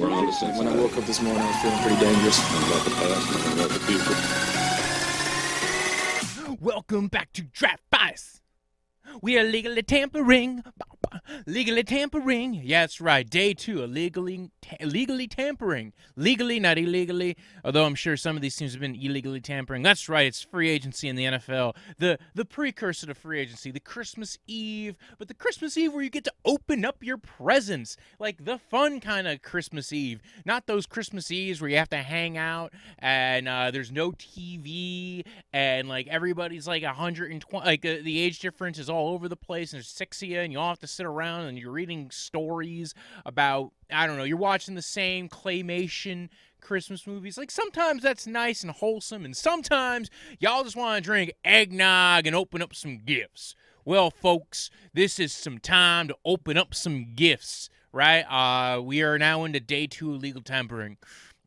We're on the same When I woke up this morning, I was feeling pretty dangerous. about the past and about the future. Welcome back to Draft Bias. We are legally tampering. Legally tampering. That's right. Day two of legally, ta- legally tampering. Legally, not illegally. Although I'm sure some of these teams have been illegally tampering. That's right. It's free agency in the NFL. The the precursor to free agency. The Christmas Eve, but the Christmas Eve where you get to open up your presents, like the fun kind of Christmas Eve, not those Christmas Eves where you have to hang out and uh, there's no TV and like everybody's like 120. Like uh, the age difference is all over the place and there's six of you and you all have to sit around and you're reading stories about I don't know, you're watching the same claymation Christmas movies. Like sometimes that's nice and wholesome, and sometimes y'all just want to drink eggnog and open up some gifts. Well, folks, this is some time to open up some gifts, right? Uh, we are now into day two of legal tampering.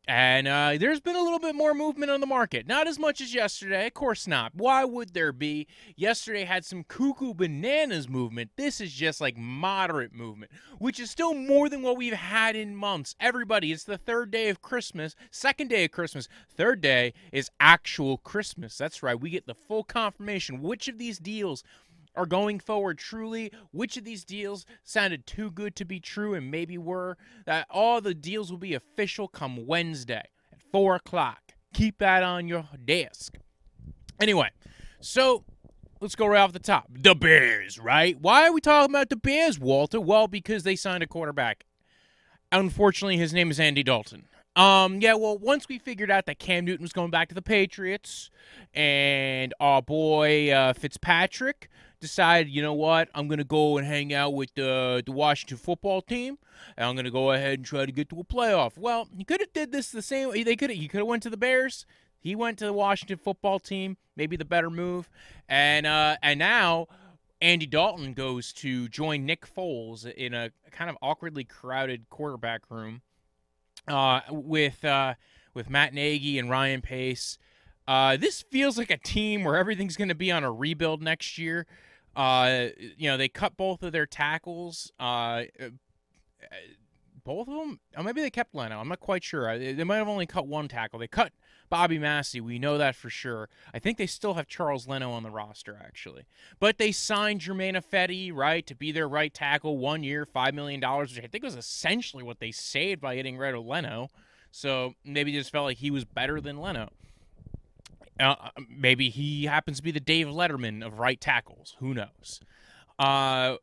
And uh, there's been a little bit more movement on the market. Not as much as yesterday, of course not. Why would there be? Yesterday had some cuckoo bananas movement. This is just like moderate movement, which is still more than what we've had in months. Everybody, it's the third day of Christmas, second day of Christmas. Third day is actual Christmas. That's right. We get the full confirmation. Which of these deals are going forward truly? Which of these deals sounded too good to be true and maybe were? That all the deals will be official come wednesday at four o'clock. Keep that on your desk. Anyway so let's go right off the top. The bears right? Why are we talking about the bears walter? Well because they signed a quarterback. Unfortunately his name is andy dalton. Um, yeah, well, once we figured out that Cam Newton was going back to the Patriots and our boy uh, Fitzpatrick decided, you know what, I'm going to go and hang out with the, the Washington football team, and I'm going to go ahead and try to get to a playoff. Well, he could have did this the same way. They could he could have went to the Bears. He went to the Washington football team, maybe the better move, and uh, and now Andy Dalton goes to join Nick Foles in a kind of awkwardly crowded quarterback room uh, with uh, with Matt Nagy and Ryan Pace. Uh, this feels like a team where everything's going to be on a rebuild next year. Uh, you know, they cut both of their tackles. Uh, uh both of them, or maybe they kept Leno. I'm not quite sure. They might have only cut one tackle. They cut Bobby Massie. We know that for sure. I think they still have Charles Leno on the roster, actually. But they signed Germain Ifedi, right, to be their right tackle, one year, $5 million, which I think was essentially what they saved by getting rid of Leno. So maybe just felt like he was better than Leno. Uh, maybe he happens to be the Dave Letterman of right tackles. Who knows? Uh,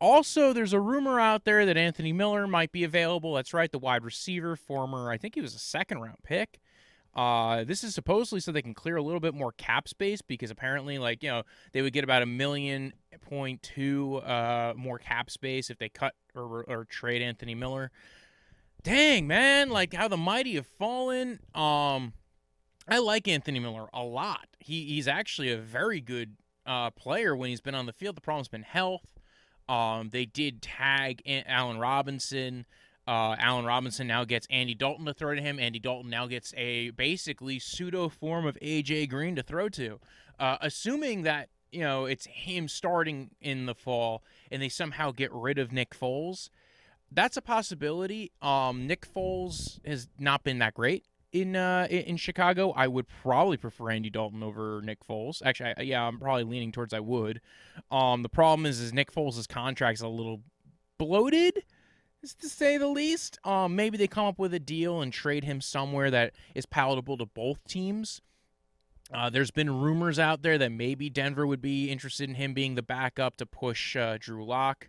also, there's a rumor out there that Anthony Miller might be available. That's right, the wide receiver, former, I think he was a second round pick. Uh, this is supposedly so they can clear a little bit more cap space because apparently, like, you know, they would get about a million point two uh, more cap space if they cut or, or trade Anthony Miller. Dang, man, like how the mighty have fallen. Um, I like Anthony Miller a lot. He he's actually a very good uh, player when he's been on the field. The problem's been health. Um, they did tag Allen Robinson. Uh, Allen Robinson now gets Andy Dalton to throw to him. Andy Dalton now gets a basically pseudo form of AJ Green to throw to. Uh, assuming that you know it's him starting in the fall and they somehow get rid of Nick Foles, that's a possibility. Um, Nick Foles has not been that great in uh, in Chicago, I would probably prefer Andy Dalton over Nick Foles. Actually, I, yeah, I'm probably leaning towards I would. Um, the problem is, is Nick Foles' contract is a little bloated, to say the least. Um, maybe they come up with a deal and trade him somewhere that is palatable to both teams. Uh, there's been rumors out there that maybe Denver would be interested in him being the backup to push uh, Drew Lock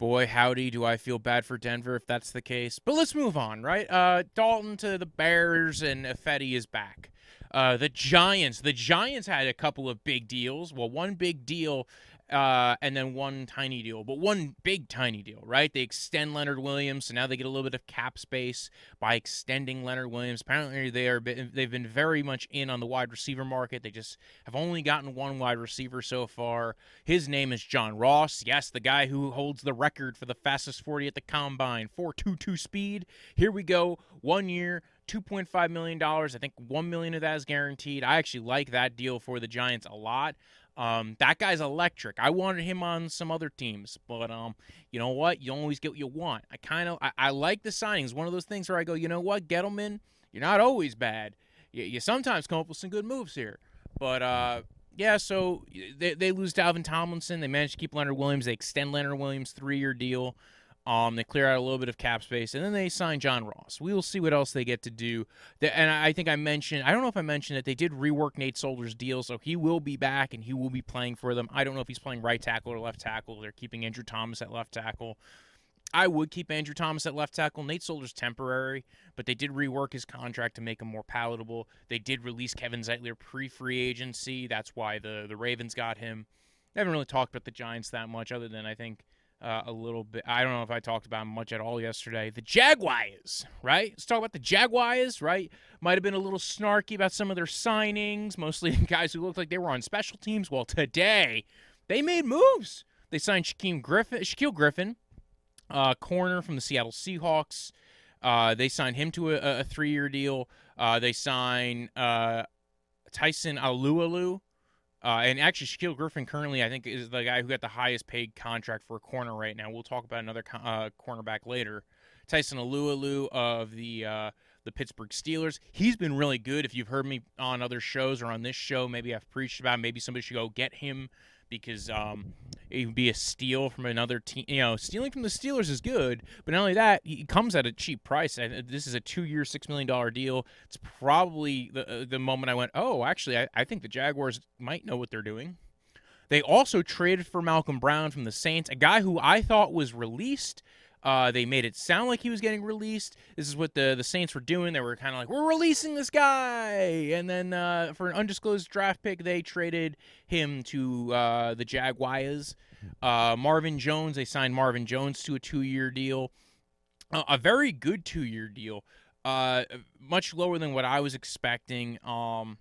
boy, howdy, do I feel bad for Denver if that's the case. But let's move on, right? Uh, Dalton to the Bears and Ifedi is back. Uh, the Giants, the Giants had a couple of big deals. Well, one big deal uh, and then one tiny deal, but one big tiny deal, right? They extend Leonard Williams, so now they get a little bit of cap space by extending Leonard Williams. Apparently, they are they've been very much in on the wide receiver market. They just have only gotten one wide receiver so far. His name is John Ross. Yes, the guy who holds the record for the fastest 40 at the combine, 4.22 speed. Here we go, one year. $2.5 million. I think 1 million of that is guaranteed. I actually like that deal for the Giants a lot. Um, that guy's electric. I wanted him on some other teams, but um, you know what? You always get what you want. I kind of I, I like the signings. One of those things where I go, you know what, Gettleman, you're not always bad. You, you sometimes come up with some good moves here, but uh, yeah. So they they lose Dalvin Tomlinson. They manage to keep Leonard Williams. They extend Leonard Williams three year deal. Um, they clear out a little bit of cap space, and then they sign John Ross. We will see what else they get to do. And I think I mentioned, I don't know if I mentioned that they did rework Nate Solder's deal, so he will be back and he will be playing for them. I don't know if he's playing right tackle or left tackle. They're keeping Andrew Thomas at left tackle. I would keep Andrew Thomas at left tackle. Nate Solder's temporary, but they did rework his contract to make him more palatable. They did release Kevin Zeitler pre-free agency. That's why the the Ravens got him. I haven't really talked about the Giants that much, other than I think uh, a little bit. I don't know if I talked about much at all yesterday. The Jaguars, right? Let's talk about the Jaguars, right? Might have been a little snarky about some of their signings, mostly guys who looked like they were on special teams. Well, today they made moves. They signed Shaquem Griffin, Shaquill Griffin, uh, corner from the Seattle Seahawks. Uh, they signed him to a, a three-year deal. Uh, they signed uh, Tyson Alualu uh, and actually, Shaquill Griffin currently, I think, is the guy who got the highest paid contract for a corner right now. We'll talk about another uh, cornerback later. Tyson Alualu of the uh, the Pittsburgh Steelers. He's been really good. If you've heard me on other shows or on this show, maybe I've preached about. Maybe somebody should go get him because um, it would be a steal from another team. You know, stealing from the Steelers is good, but not only that, he comes at a cheap price. This is a two-year, six million dollar deal. It's probably the uh, the moment I went, oh, actually, I, I think the Jaguars might know what they're doing. They also traded for Malcolm Brown from the Saints, a guy who I thought was released uh, they made it sound like he was getting released. This is what the, the Saints were doing. They were kind of like, we're releasing this guy. And then uh, for an undisclosed draft pick, they traded him to uh, the Jaguars. Uh, Marvin Jones, they signed Marvin Jones to a two year deal. a very good two year deal. Uh, much lower than what I was expecting. Um,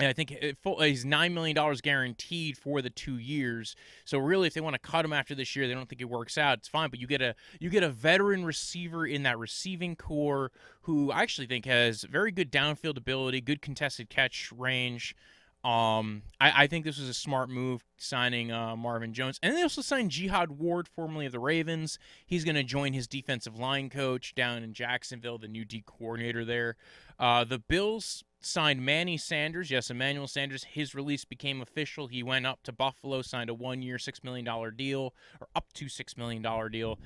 and I think he's nine million dollars guaranteed for the two years. So really, if they want to cut him after this year, they don't think it works out. It's fine, but you get a you get a veteran receiver in that receiving corps who I actually think has very good downfield ability, good contested catch range. Um, I, I think this was a smart move signing uh, Marvin Jones, and they also signed Jihad Ward, formerly of the Ravens. He's going to join his defensive line coach down in Jacksonville, the new D coordinator there. Uh, the Bills signed Manny Sanders. Yes, Emmanuel Sanders. His release became official. He went up to Buffalo, signed a one-year, six million dollar deal, or up to six million dollar deal.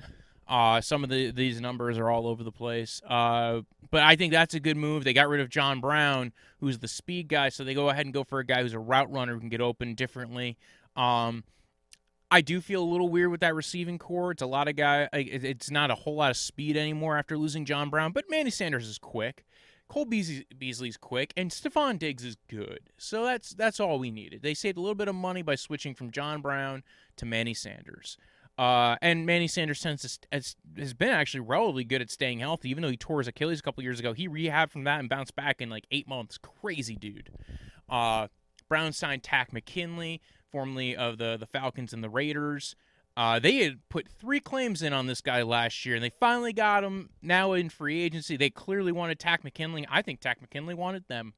Uh, some of the these numbers are all over the place. Uh, but I think that's a good move. They got rid of John Brown, who's the speed guy, so they go ahead and go for a guy who's a route runner who can get open differently. Um, I do feel a little weird with that receiving corps. It's a lot of guy. It's not a whole lot of speed anymore after losing John Brown, but Manny Sanders is quick. Cole Beasley, Beasley's quick, and Stefon Diggs is good. So that's that's all we needed. They saved a little bit of money by switching from John Brown to Manny Sanders. Uh, and Manny Sanders has, has, been actually relatively good at staying healthy, even though he tore his Achilles a couple years ago. He rehabbed from that and bounced back in like eight months. Crazy dude. Uh, Brown signed Takk McKinley, formerly of the the Falcons and the Raiders. Uh, they had put three claims in on this guy last year, and they finally got him now in free agency. They clearly wanted Takk McKinley. I think Takk McKinley wanted them.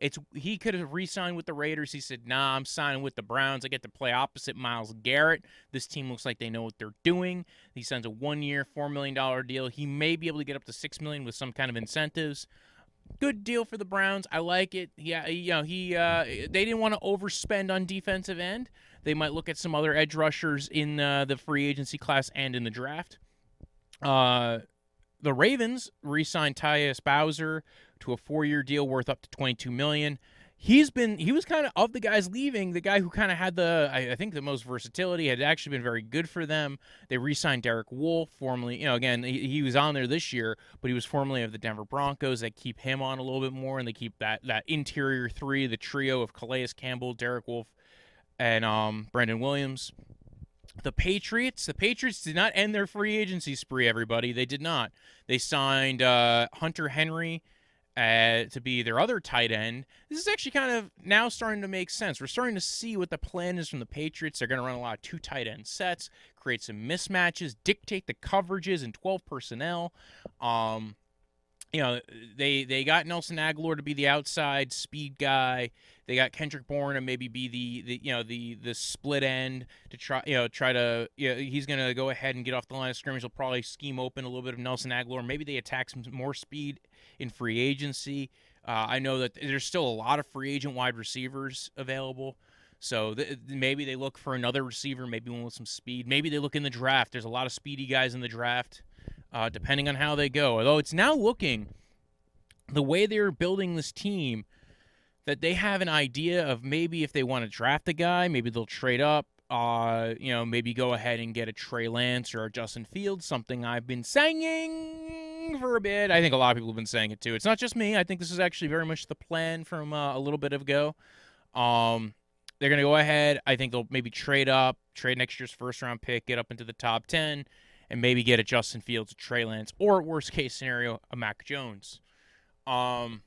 It's he could have re-signed with the Raiders. He said, "Nah, I'm signing with the Browns. I get to play opposite Myles Garrett. This team looks like they know what they're doing." He signs a one-year, four million dollar deal. He may be able to get up to six million with some kind of incentives. Good deal for the Browns. I like it. Yeah, you know he uh, they didn't want to overspend on defensive end. They might look at some other edge rushers in uh, the free agency class and in the draft. Uh, the Ravens re-signed Tyus Bowser to a four-year deal worth up to twenty-two million. He's been he was kind of of the guys leaving the guy who kind of had the I, I, think the most versatility had actually been very good for them. They re-signed Derek Wolfe, formerly you know again he, he was on there this year, but he was formerly of the Denver Broncos. They keep him on a little bit more, and they keep that that interior three, the trio of Calais Campbell, Derek Wolfe, and um, Brandon Williams. The Patriots, the Patriots did not end their free agency spree. Everybody, they did not. They signed uh, Hunter Henry uh, to be their other tight end. This is actually kind of now starting to make sense. We're starting to see what the plan is from the Patriots. They're going to run a lot of two tight end sets, create some mismatches, dictate the coverages and 12 personnel. Um, you know, they they got Nelson Agholor to be the outside speed guy. They got Kendrick Bourne to maybe be the, the you know the the split end to try you know try to you know, he's gonna go ahead and get off the line of scrimmage. He'll probably scheme open a little bit of Nelson Agholor. Maybe they attack some more speed in free agency. Uh, I know that there's still a lot of free agent wide receivers available. So th- maybe they look for another receiver, maybe one with some speed. Maybe they look in the draft. There's a lot of speedy guys in the draft, uh, depending on how they go. Although it's now looking the way they're building this team that they have an idea of maybe if they want to draft a guy, maybe they'll trade up. Uh, you know, maybe go ahead and get a Trey Lance or a Justin Fields, something I've been saying for a bit. I think a lot of people have been saying it too. It's not just me. I think this is actually very much the plan from uh, a little bit ago. Um, they're going to go ahead. I think they'll maybe trade up, trade next year's first round pick, get up into the top 10, and maybe get a Justin Fields, a Trey Lance, or worst case scenario, a Mac Jones. Um,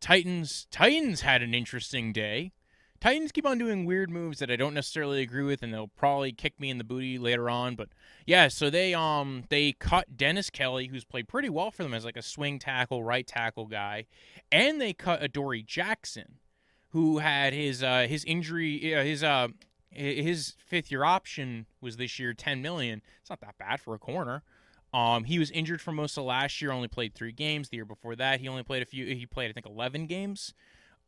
Titans Titans had an interesting day. Titans keep on doing weird moves that I don't necessarily agree with, and they'll probably kick me in the booty later on. But yeah, so they um they cut Dennis Kelly, who's played pretty well for them as like a swing tackle, right tackle guy, and they cut Adoree Jackson, who had his uh his injury uh, his uh his fifth year option was this year 10 million. It's not that bad for a corner. Um, he was injured for most of last year. Only played three games. The year before that, he only played a few. He played, I think, eleven games.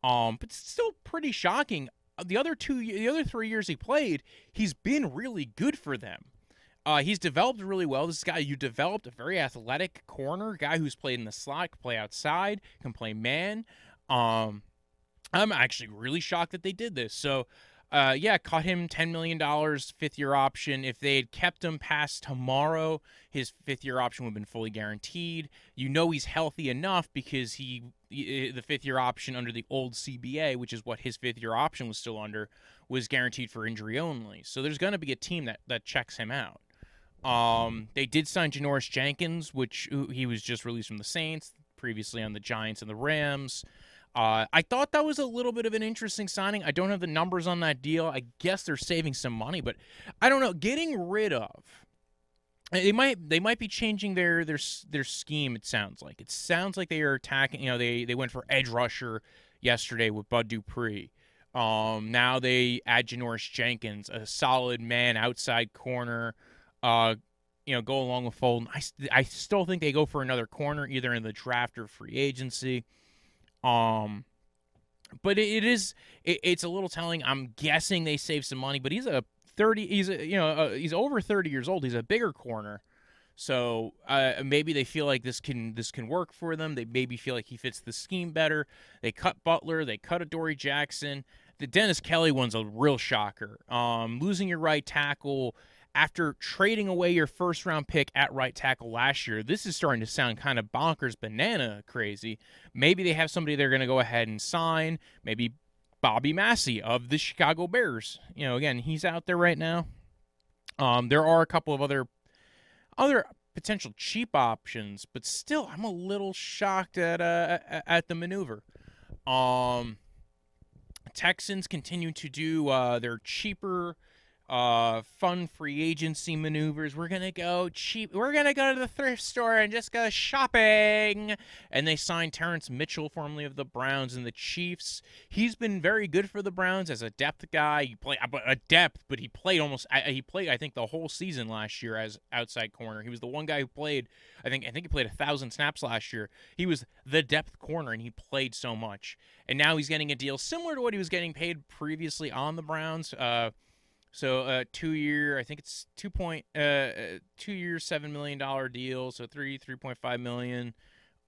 Um, but still pretty shocking. Uh, the other two, the other three years he played, he's been really good for them. Uh, he's developed really well. This guy, you developed a very athletic corner guy who's played in the slot, can play outside, can play man. Um, I'm actually really shocked that they did this. So uh, yeah, caught him $10 million fifth year option. If they had kept him past tomorrow, his fifth year option would have been fully guaranteed. You know he's healthy enough because he, the fifth year option under the old CBA, which is what his fifth year option was still under, was guaranteed for injury only. So there's going to be a team that, that checks him out. Um, they did sign Janoris Jenkins, which he was just released from the Saints, previously on the Giants and the Rams. Uh, I thought that was a little bit of an interesting signing. I don't have the numbers on that deal. I guess they're saving some money, but I don't know. Getting rid of they might they might be changing their their their scheme. It sounds like it sounds like they are attacking. You know, they they went for edge rusher yesterday with Bud Dupree. Um, now they add Janoris Jenkins, a solid man outside corner. Uh, you know, go along with Fulton. I, I still think they go for another corner either in the draft or free agency. Um, but it, it is it, it's a little telling. I'm guessing they save some money, but he's a 30. He's a, you know uh, he's over 30 years old. He's a bigger corner. So uh, maybe they feel like this can this can work for them. They maybe feel like he fits the scheme better. They cut Butler. They cut Adoree Jackson. The Dennis Kelly one's a real shocker. Um, losing your right tackle after trading away your first round pick at right tackle last year, this is starting to sound kind of bonkers, banana crazy. Maybe they have somebody they're going to go ahead and sign. Maybe Bobby Massie of the Chicago Bears. You know, again, he's out there right now. Um, there are a couple of other other potential cheap options, but still, I'm a little shocked at uh, at the maneuver. Um, Texans continue to do uh, their cheaper uh, fun free agency maneuvers. We're gonna go cheap. We're gonna go to the thrift store and just go shopping. And they signed Terrence Mitchell, formerly of the Browns and the Chiefs. He's been very good for the Browns as a depth guy. He played a depth, but he played almost. He played, I think, the whole season last year as outside corner. He was the one guy who played. I think. I think he played a thousand snaps last year. He was the depth corner, and he played so much. And now he's getting a deal similar to what he was getting paid previously on the Browns. Uh, so a uh, two year, I think it's two point uh, uh two year seven million dollar deal. So three three point five million.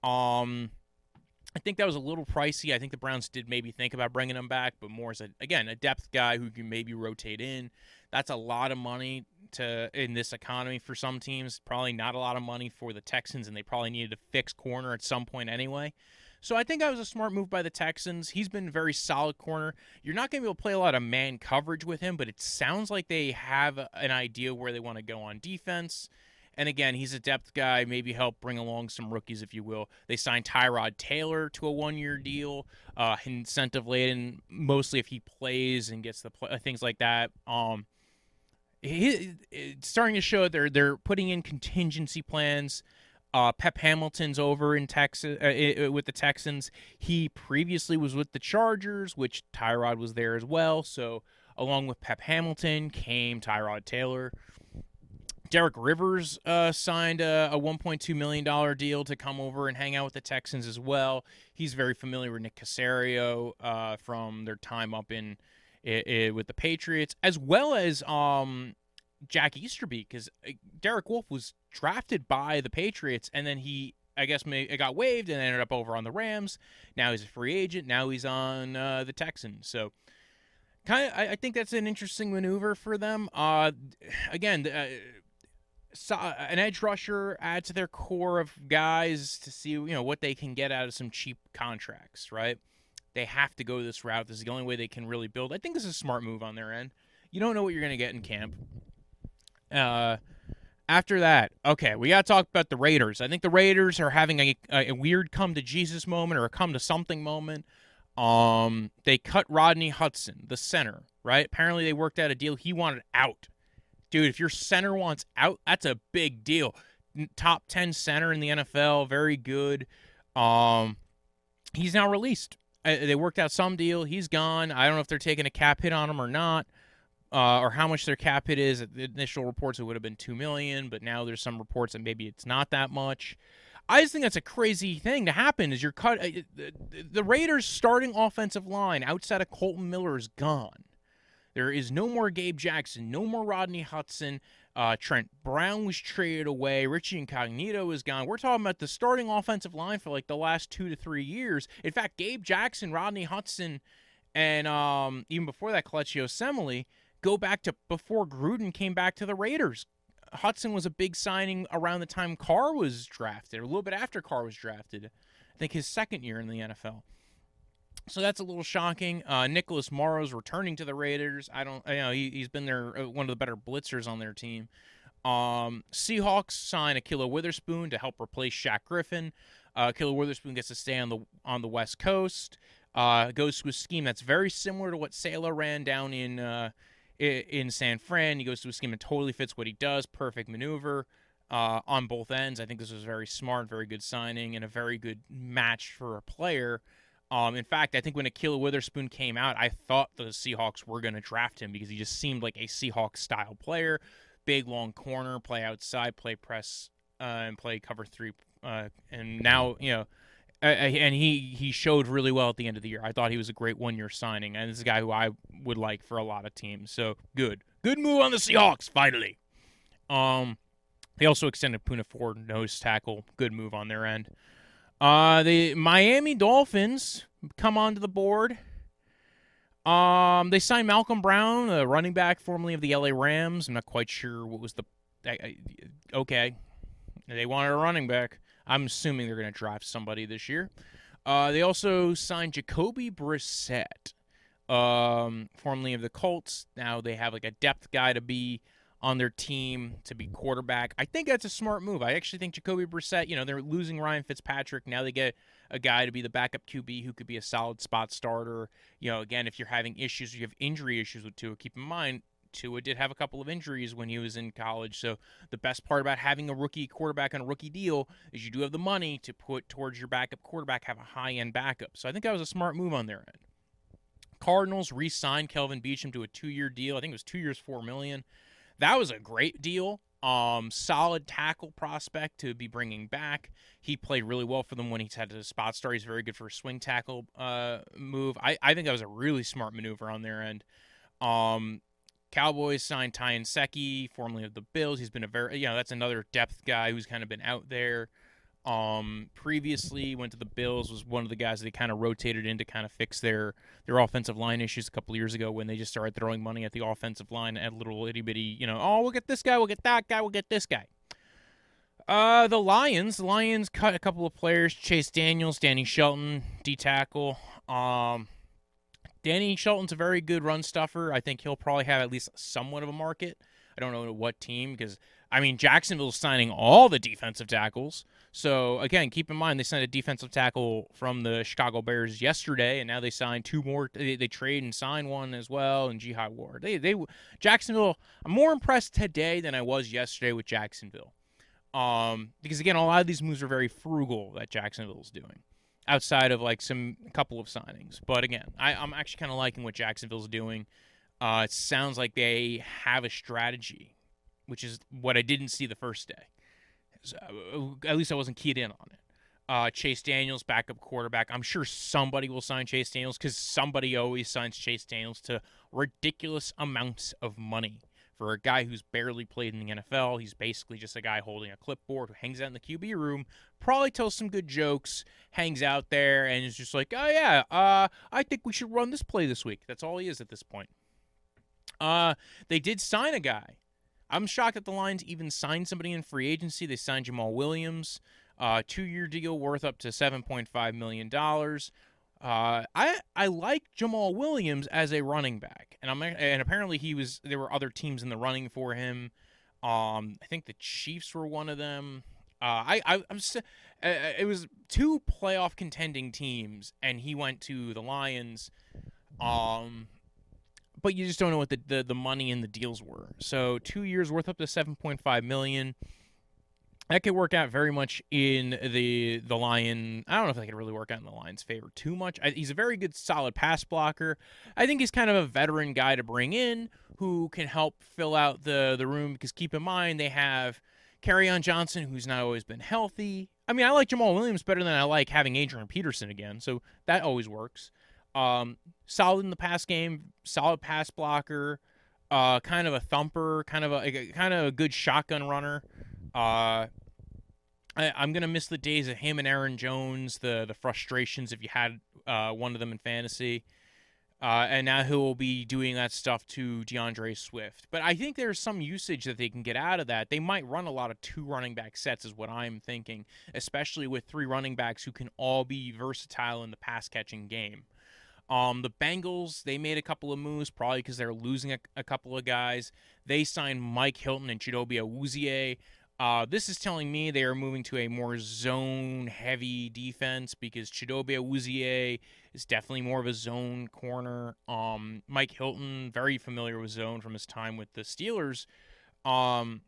Um, I think that was a little pricey. I think the Browns did maybe think about bringing him back, but more as a again a depth guy who can maybe rotate in. That's a lot of money to in this economy for some teams. Probably not a lot of money for the Texans, and they probably needed to fix corner at some point anyway. So I think that was a smart move by the Texans. He's been a very solid corner. You're not going to be able to play a lot of man coverage with him, but it sounds like they have an idea where they want to go on defense. And again, he's a depth guy, maybe help bring along some rookies, if you will. They signed Tyrod Taylor to a one year deal, uh, incentive laden, mostly if he plays and gets the play, things like that. Um, he, it's starting to show they're they're putting in contingency plans Uh, Pep Hamilton's over in Texas uh, with the Texans. He previously was with the Chargers, which Tyrod was there as well. So along with Pep Hamilton came Tyrod Taylor. Derek Rivers uh, signed a, a, $1.2 million deal to come over and hang out with the Texans as well. He's very familiar with Nick Caserio uh, from their time up in, in, with the Patriots, as well as um, Jack Easterby, because uh, Derek Wolfe was drafted by the Patriots, and then he, I guess, may, it got waived and ended up over on the Rams. Now he's a free agent. Now he's on uh, the Texans. So kind of, I, I, think that's an interesting maneuver for them. Uh, again, uh, so, an edge rusher add to their core of guys to see you know what they can get out of some cheap contracts, right? They have to go this route. This is the only way they can really build. I think this is a smart move on their end. You don't know what you're going to get in camp. Uh, after that, okay, we got to talk about the Raiders. I think the Raiders are having a, a weird come to Jesus moment or a come to something moment. Um, they cut Rodney Hudson, the center, right? Apparently, they worked out a deal. He wanted out dude, if your center wants out, that's a big deal. Top 10 center in the NFL, very good. Um, he's now released. Uh, they worked out some deal. He's gone. I don't know if they're taking a cap hit on him or not, uh, or how much their cap hit is. At the initial reports, it would have been two million, but now there's some reports that maybe it's not that much. I just think that's a crazy thing to happen. Is you're cut uh, the, the Raiders' starting offensive line outside of Colton Miller is gone. There is no more Gabe Jackson, no more Rodney Hudson. Uh, Trent Brown was traded away. Richie Incognito is gone. We're talking about the starting offensive line for like the last two to three years. In fact, Gabe Jackson, Rodney Hudson, and um, even before that, Kelechi Osemele go back to before Gruden came back to the Raiders. Hudson was a big signing around the time Carr was drafted, a little bit after Carr was drafted. I think his second year in the NFL. So that's a little shocking. Uh, Nicholas Morrow's returning to the Raiders. I don't, you know, he, has been their uh, one of the better blitzers on their team. Um, Seahawks sign Ahkello Witherspoon to help replace Shaq Griffin. Uh, Ahkello Witherspoon gets to stay on the on the West Coast. Uh, goes to a scheme that's very similar to what Saleh ran down in uh, in San Fran. He goes to a scheme that totally fits what he does. Perfect maneuver uh, on both ends. I think this was very smart, very good signing, and a very good match for a player um, in fact, I think when Ahkello Witherspoon came out, I thought the Seahawks were going to draft him because he just seemed like a Seahawks style player. Big, long corner, play outside, play press, uh, and play cover three. Uh, and now, you know, and he he showed really well at the end of the year. I thought he was a great one year signing, and this is a guy who I would like for a lot of teams. So good, good move on the Seahawks finally. Um, they also extended Poona Ford nose tackle. Good move on their end. Uh, the Miami Dolphins come onto the board. Um, they signed Malcolm Brown, a running back formerly of the LA Rams. I'm not quite sure what was the. I, I, okay, they wanted a running back. I'm assuming they're going to draft somebody this year. Uh, they also signed Jacoby Brissett, um, formerly of the Colts. Now they have like a depth guy to be on their team to be quarterback. I think that's a smart move. I actually think Jacoby Brissett, you know, they're losing Ryan Fitzpatrick. Now they get a guy to be the backup QB who could be a solid spot starter. You know, again, if you're having issues, you have injury issues with Tua, keep in mind Tua did have a couple of injuries when he was in college. So the best part about having a rookie quarterback on a rookie deal is you do have the money to put towards your backup quarterback, have a high end backup. So I think that was a smart move on their end. Cardinals re-signed Kelvin Beachum to a two-year deal. I think it was two years, four million. That was a great deal. Um, solid tackle prospect to be bringing back. He played really well for them when he's had a spot start. He's very good for a swing tackle uh, move. I, I think that was a really smart maneuver on their end. Um, Cowboys signed Ty Nsekhe, formerly of the Bills. He's been a very, you know, that's another depth guy who's kind of been out there. Um, previously went to the Bills, was one of the guys that they kind of rotated in to kind of fix their their offensive line issues a couple years ago when they just started throwing money at the offensive line at little itty bitty, you know, oh we'll get this guy, we'll get that guy, we'll get this guy. Uh, the Lions, the Lions cut a couple of players: Chase Daniels, Danny Shelton, D tackle. Um, Danny Shelton's a very good run stuffer. I think he'll probably have at least somewhat of a market. I don't know what team because I mean Jacksonville's signing all the defensive tackles. So again, keep in mind they signed a defensive tackle from the Chicago Bears yesterday, and now they signed two more. They, they trade and sign one as well, and Jihad Ward. They they Jacksonville. I'm more impressed today than I was yesterday with Jacksonville. Um, because again, a lot of these moves are very frugal that Jacksonville's doing, outside of like some couple of signings. But again, I, I'm actually kind of liking what Jacksonville's doing. Uh, it sounds like they have a strategy, which is what I didn't see the first day. So, uh, at least I wasn't keyed in on it. Uh, Chase Daniels, backup quarterback. I'm sure somebody will sign Chase Daniels because somebody always signs Chase Daniels to ridiculous amounts of money. For a guy who's barely played in the NFL, he's basically just a guy holding a clipboard who hangs out in the QB room, probably tells some good jokes, hangs out there, and is just like, oh, yeah, uh, I think we should run this play this week. That's all he is at this point. Uh, they did sign a guy. I'm shocked that the Lions even signed somebody in free agency. They signed Jamaal Williams. Uh, two-year deal worth up to 7.5 million dollars. Uh, I I like Jamaal Williams as a running back, and I'm and apparently he was there were other teams in the running for him. Um, I think the Chiefs were one of them. Uh, I I I'm uh, it was two playoff contending teams, and he went to the Lions. Um, but you just don't know what the, the, the money and the deals were. So two years worth up to seven point five million that could work out very much in the the lion. I don't know if that could really work out in the lion's favor too much. I, he's a very good, solid pass blocker. I think he's kind of a veteran guy to bring in who can help fill out the the room. Because keep in mind they have on Johnson, who's not always been healthy. I mean, I like Jamaal Williams better than I like having Adrian Peterson again, so that always works. Um, solid in the pass game, solid pass blocker, uh, kind of a thumper, kind of a, a kind of a good shotgun runner. Uh, I, am gonna miss the days of him and Aaron Jones, the the frustrations if you had uh, one of them in fantasy. Uh, and now he will be doing that stuff to D'Andre Swift. But I think there's some usage that they can get out of that. They might run a lot of two running back sets, is what I'm thinking, especially with three running backs who can all be versatile in the pass catching game. Um, the Bengals, they made a couple of moves, probably because they're losing a, a, couple of guys. They signed Mike Hilton and Chidobe Awuzie. Uh, this is telling me they are moving to a more zone heavy defense because Chidobe Awuzie is definitely more of a zone corner. Um, Mike Hilton, very familiar with zone from his time with the Steelers. Um,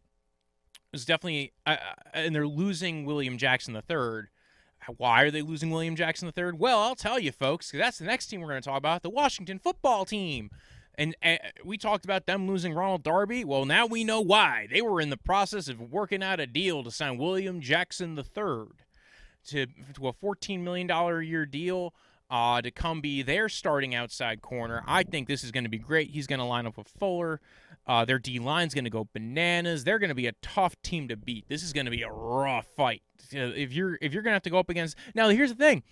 is definitely, uh, and they're losing William Jackson III. Why are they losing William Jackson III? Well, I'll tell you, folks, because that's the next team we're going to talk about the Washington football team. And, and, we talked about them losing Ronald Darby. Well, now we know why. They were in the process of working out a deal to sign William Jackson III to, to a $14 million a year deal uh, to come be their starting outside corner. I think this is going to be great. He's going to line up with Fuller. Uh, their D line's going to go bananas. They're going to be a tough team to beat. This is going to be a rough fight. If you're if you're going to have to go up against now, here's the thing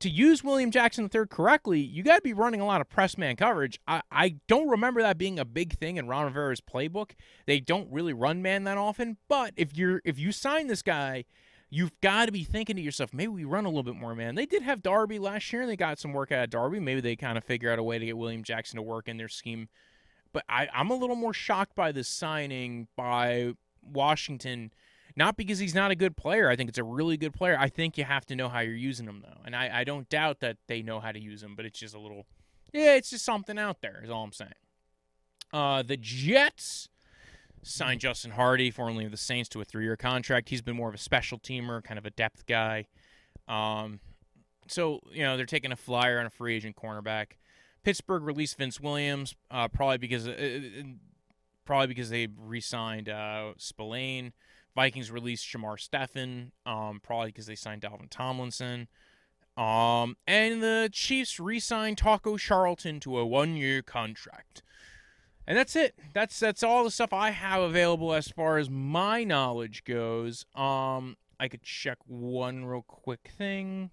to use William Jackson III correctly, you got to be running a lot of press man coverage. I, I don't remember that being a big thing in Ron Rivera's playbook. They don't really run man that often. But if you're if you sign this guy, you've got to be thinking to yourself, maybe we run a little bit more man. They did have Darby last year, and they got some work out of Darby. Maybe they kind of figure out a way to get William Jackson to work in their scheme. But I, I'm a little more shocked by this signing by Washington not because he's not a good player. I think it's a really good player. I think you have to know how you're using him, though. And I, I don't doubt that they know how to use him, but it's just a little, yeah, it's just something out there, is all I'm saying. Uh, the Jets signed Justin Hardy, formerly of the Saints, to a three year contract. He's been more of a special teamer, kind of a depth guy. Um, so, you know, they're taking a flyer on a free agent cornerback. Pittsburgh released Vince Williams, uh, probably because uh, uh probably because they re-signed uh, Spillane. Vikings released Shamar Stephen, um, probably because they signed Dalvin Tomlinson. Um, and the Chiefs re-signed Taco Charlton to a one-year contract. And that's it. That's that's all the stuff I have available as far as my knowledge goes. Um, I could check one real quick thing.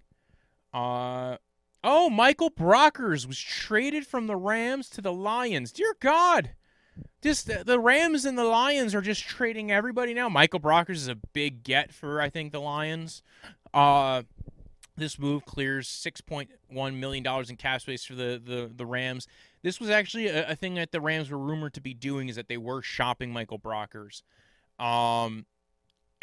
Uh, oh, Michael Brockers was traded from the Rams to the Lions. Dear God, just the Rams and the Lions are just trading everybody now. Michael Brockers is a big get for I think the Lions. Uh, this move clears six point one million dollars in cap space for the, the the Rams. This was actually a, a, thing that the Rams were rumored to be doing is that they were shopping Michael Brockers. Um,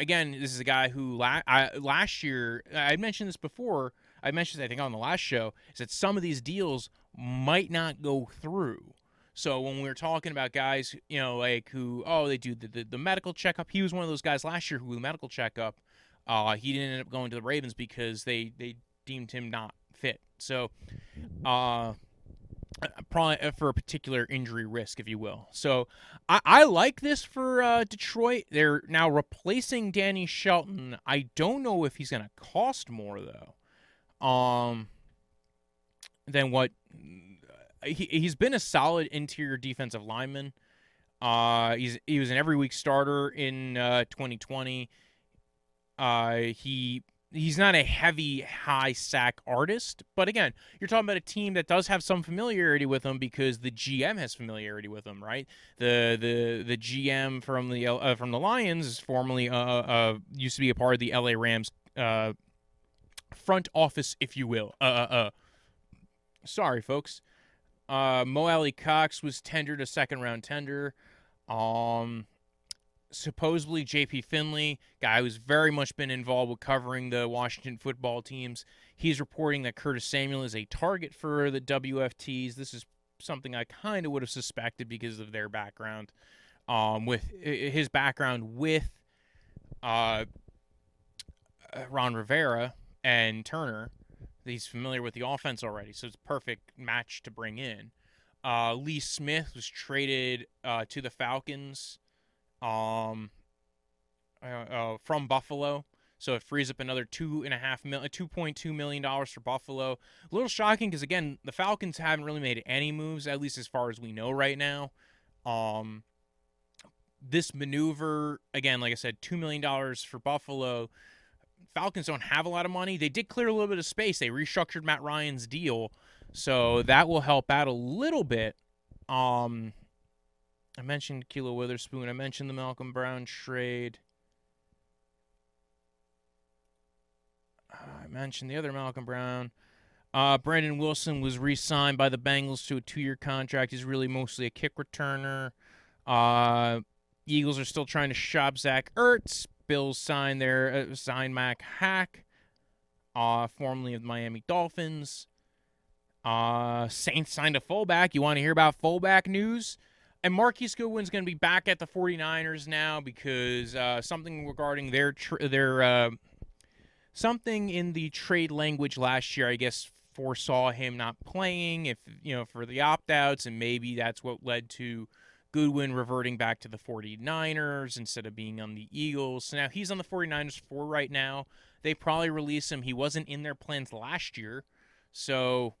again, this is a guy who la- I, last year I mentioned this before. I mentioned I think on the last show is that some of these deals might not go through. So when we were talking about guys, you know, like who, oh, they do the, the, the medical checkup. He was one of those guys last year who the medical checkup, uh, he didn't end up going to the Ravens because they they deemed him not fit. So, uh, probably uh, for a particular injury risk, if you will. So I, I like this for uh, Detroit. They're now replacing Danny Shelton. I don't know if he's going to cost more though, um, than what he, he's been a solid interior defensive lineman. Uh, he's he was an every week starter in uh, 2020. Uh, he he's not a heavy high sack artist, but again, you're talking about a team that does have some familiarity with him because the GM has familiarity with him, right? The the the GM from the uh, from the Lions is formerly uh, uh used to be a part of the LA Rams uh front office, if you will. Uh uh. uh. Sorry, folks. Uh, Mo Alie-Cox was tendered a second round tender. Um, supposedly JP Finlay, guy who's very much been involved with covering the Washington football teams, he's reporting that Curtis Samuel is a target for the WFTs. This is something I kind of would have suspected because of their background, um, with his background with uh, Ron Rivera and Turner. He's familiar with the offense already, so it's a perfect match to bring in. Uh, Lee Smith was traded uh, to the Falcons um, uh, uh, from Buffalo. So it frees up another two and a half million, two point two million dollars for Buffalo. A little shocking because again, the Falcons haven't really made any moves, at least as far as we know right now. Um, this maneuver again, like I said, two million dollars for Buffalo. Falcons don't have a lot of money. They did clear a little bit of space. They restructured Matt Ryan's deal, so that will help out a little bit. Um, I mentioned Kilo Witherspoon. I mentioned the Malcolm Brown trade. I mentioned the other Malcolm Brown. Uh, Brandon Wilson was re-signed by the Bengals to a two-year contract. He's really mostly a kick returner. Uh, Eagles are still trying to shop Zach Ertz. Bills sign their uh, signed Matt Haack, uh, formerly of the Miami Dolphins. Uh, Saints signed a fullback. You want to hear about fullback news? And Marquise Goodwin's going to be back at the 49ers now because uh, something regarding their tr- their uh, something in the trade language last year, I guess, foresaw him not playing if you know for the opt outs, and maybe that's what led to Goodwin reverting back to the 49ers instead of being on the Eagles. So now he's on the 49ers for right now. They probably release him. He wasn't in their plans last year, so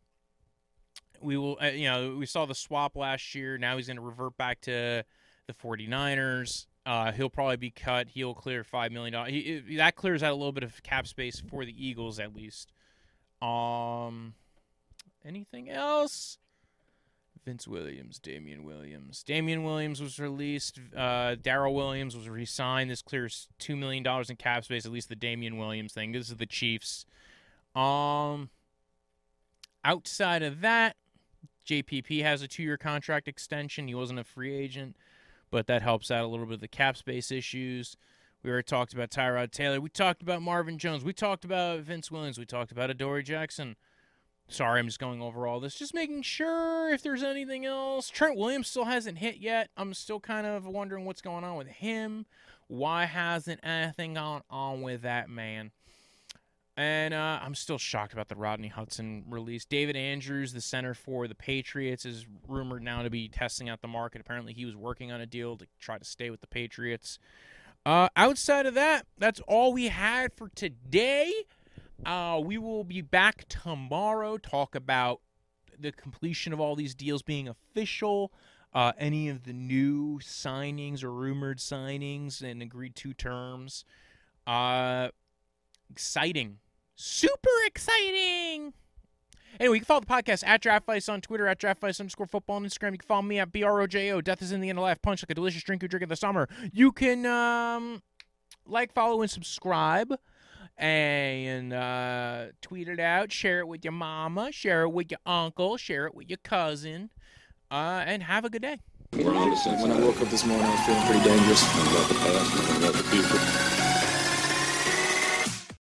we will uh, you know we saw the swap last year now he's going to revert back to the 49ers uh, he'll probably be cut he'll clear $5 million he, that clears out a little bit of cap space for the eagles at least um anything else Vince Williams, Damien Williams. Damien Williams was released. Uh, Daryl Williams was re-signed. This clears two million dollars in cap space. At least the Damien Williams thing. This is the Chiefs. Um, outside of that, JPP has a two year contract extension. He wasn't a free agent, but that helps out a little bit of the cap space issues. We already talked about Tyrod Taylor. We talked about Marvin Jones. We talked about Vince Williams. We talked about Adoree Jackson. Sorry, I'm just going over all this. Just making sure if there's anything else. Trent Williams still hasn't hit yet. I'm still kind of wondering what's going on with him. Why hasn't anything gone on with that man? And uh, I'm still shocked about the Rodney Hudson release. David Andrews, the center for the Patriots, is rumored now to be testing out the market. Apparently, he was working on a deal to try to stay with the Patriots. Uh, outside of that, that's all we had for today. Uh, we will be back tomorrow. Talk about the completion of all these deals being official. Uh, any of the new signings or rumored signings and agreed to terms. Uh, exciting Super exciting. Anyway, you can follow the podcast at Draft on Twitter, at Draft underscore football on Instagram. You can follow me at BROJO. Death is in the end of life. Punch like a delicious drink you drink in the summer. You can um, like, follow, and subscribe. And uh, tweet it out. Share it with your mama. Share it with your uncle. Share it with your cousin. Uh, and have a good day. When I woke up this morning, I was feeling pretty dangerous. About the past, about the future.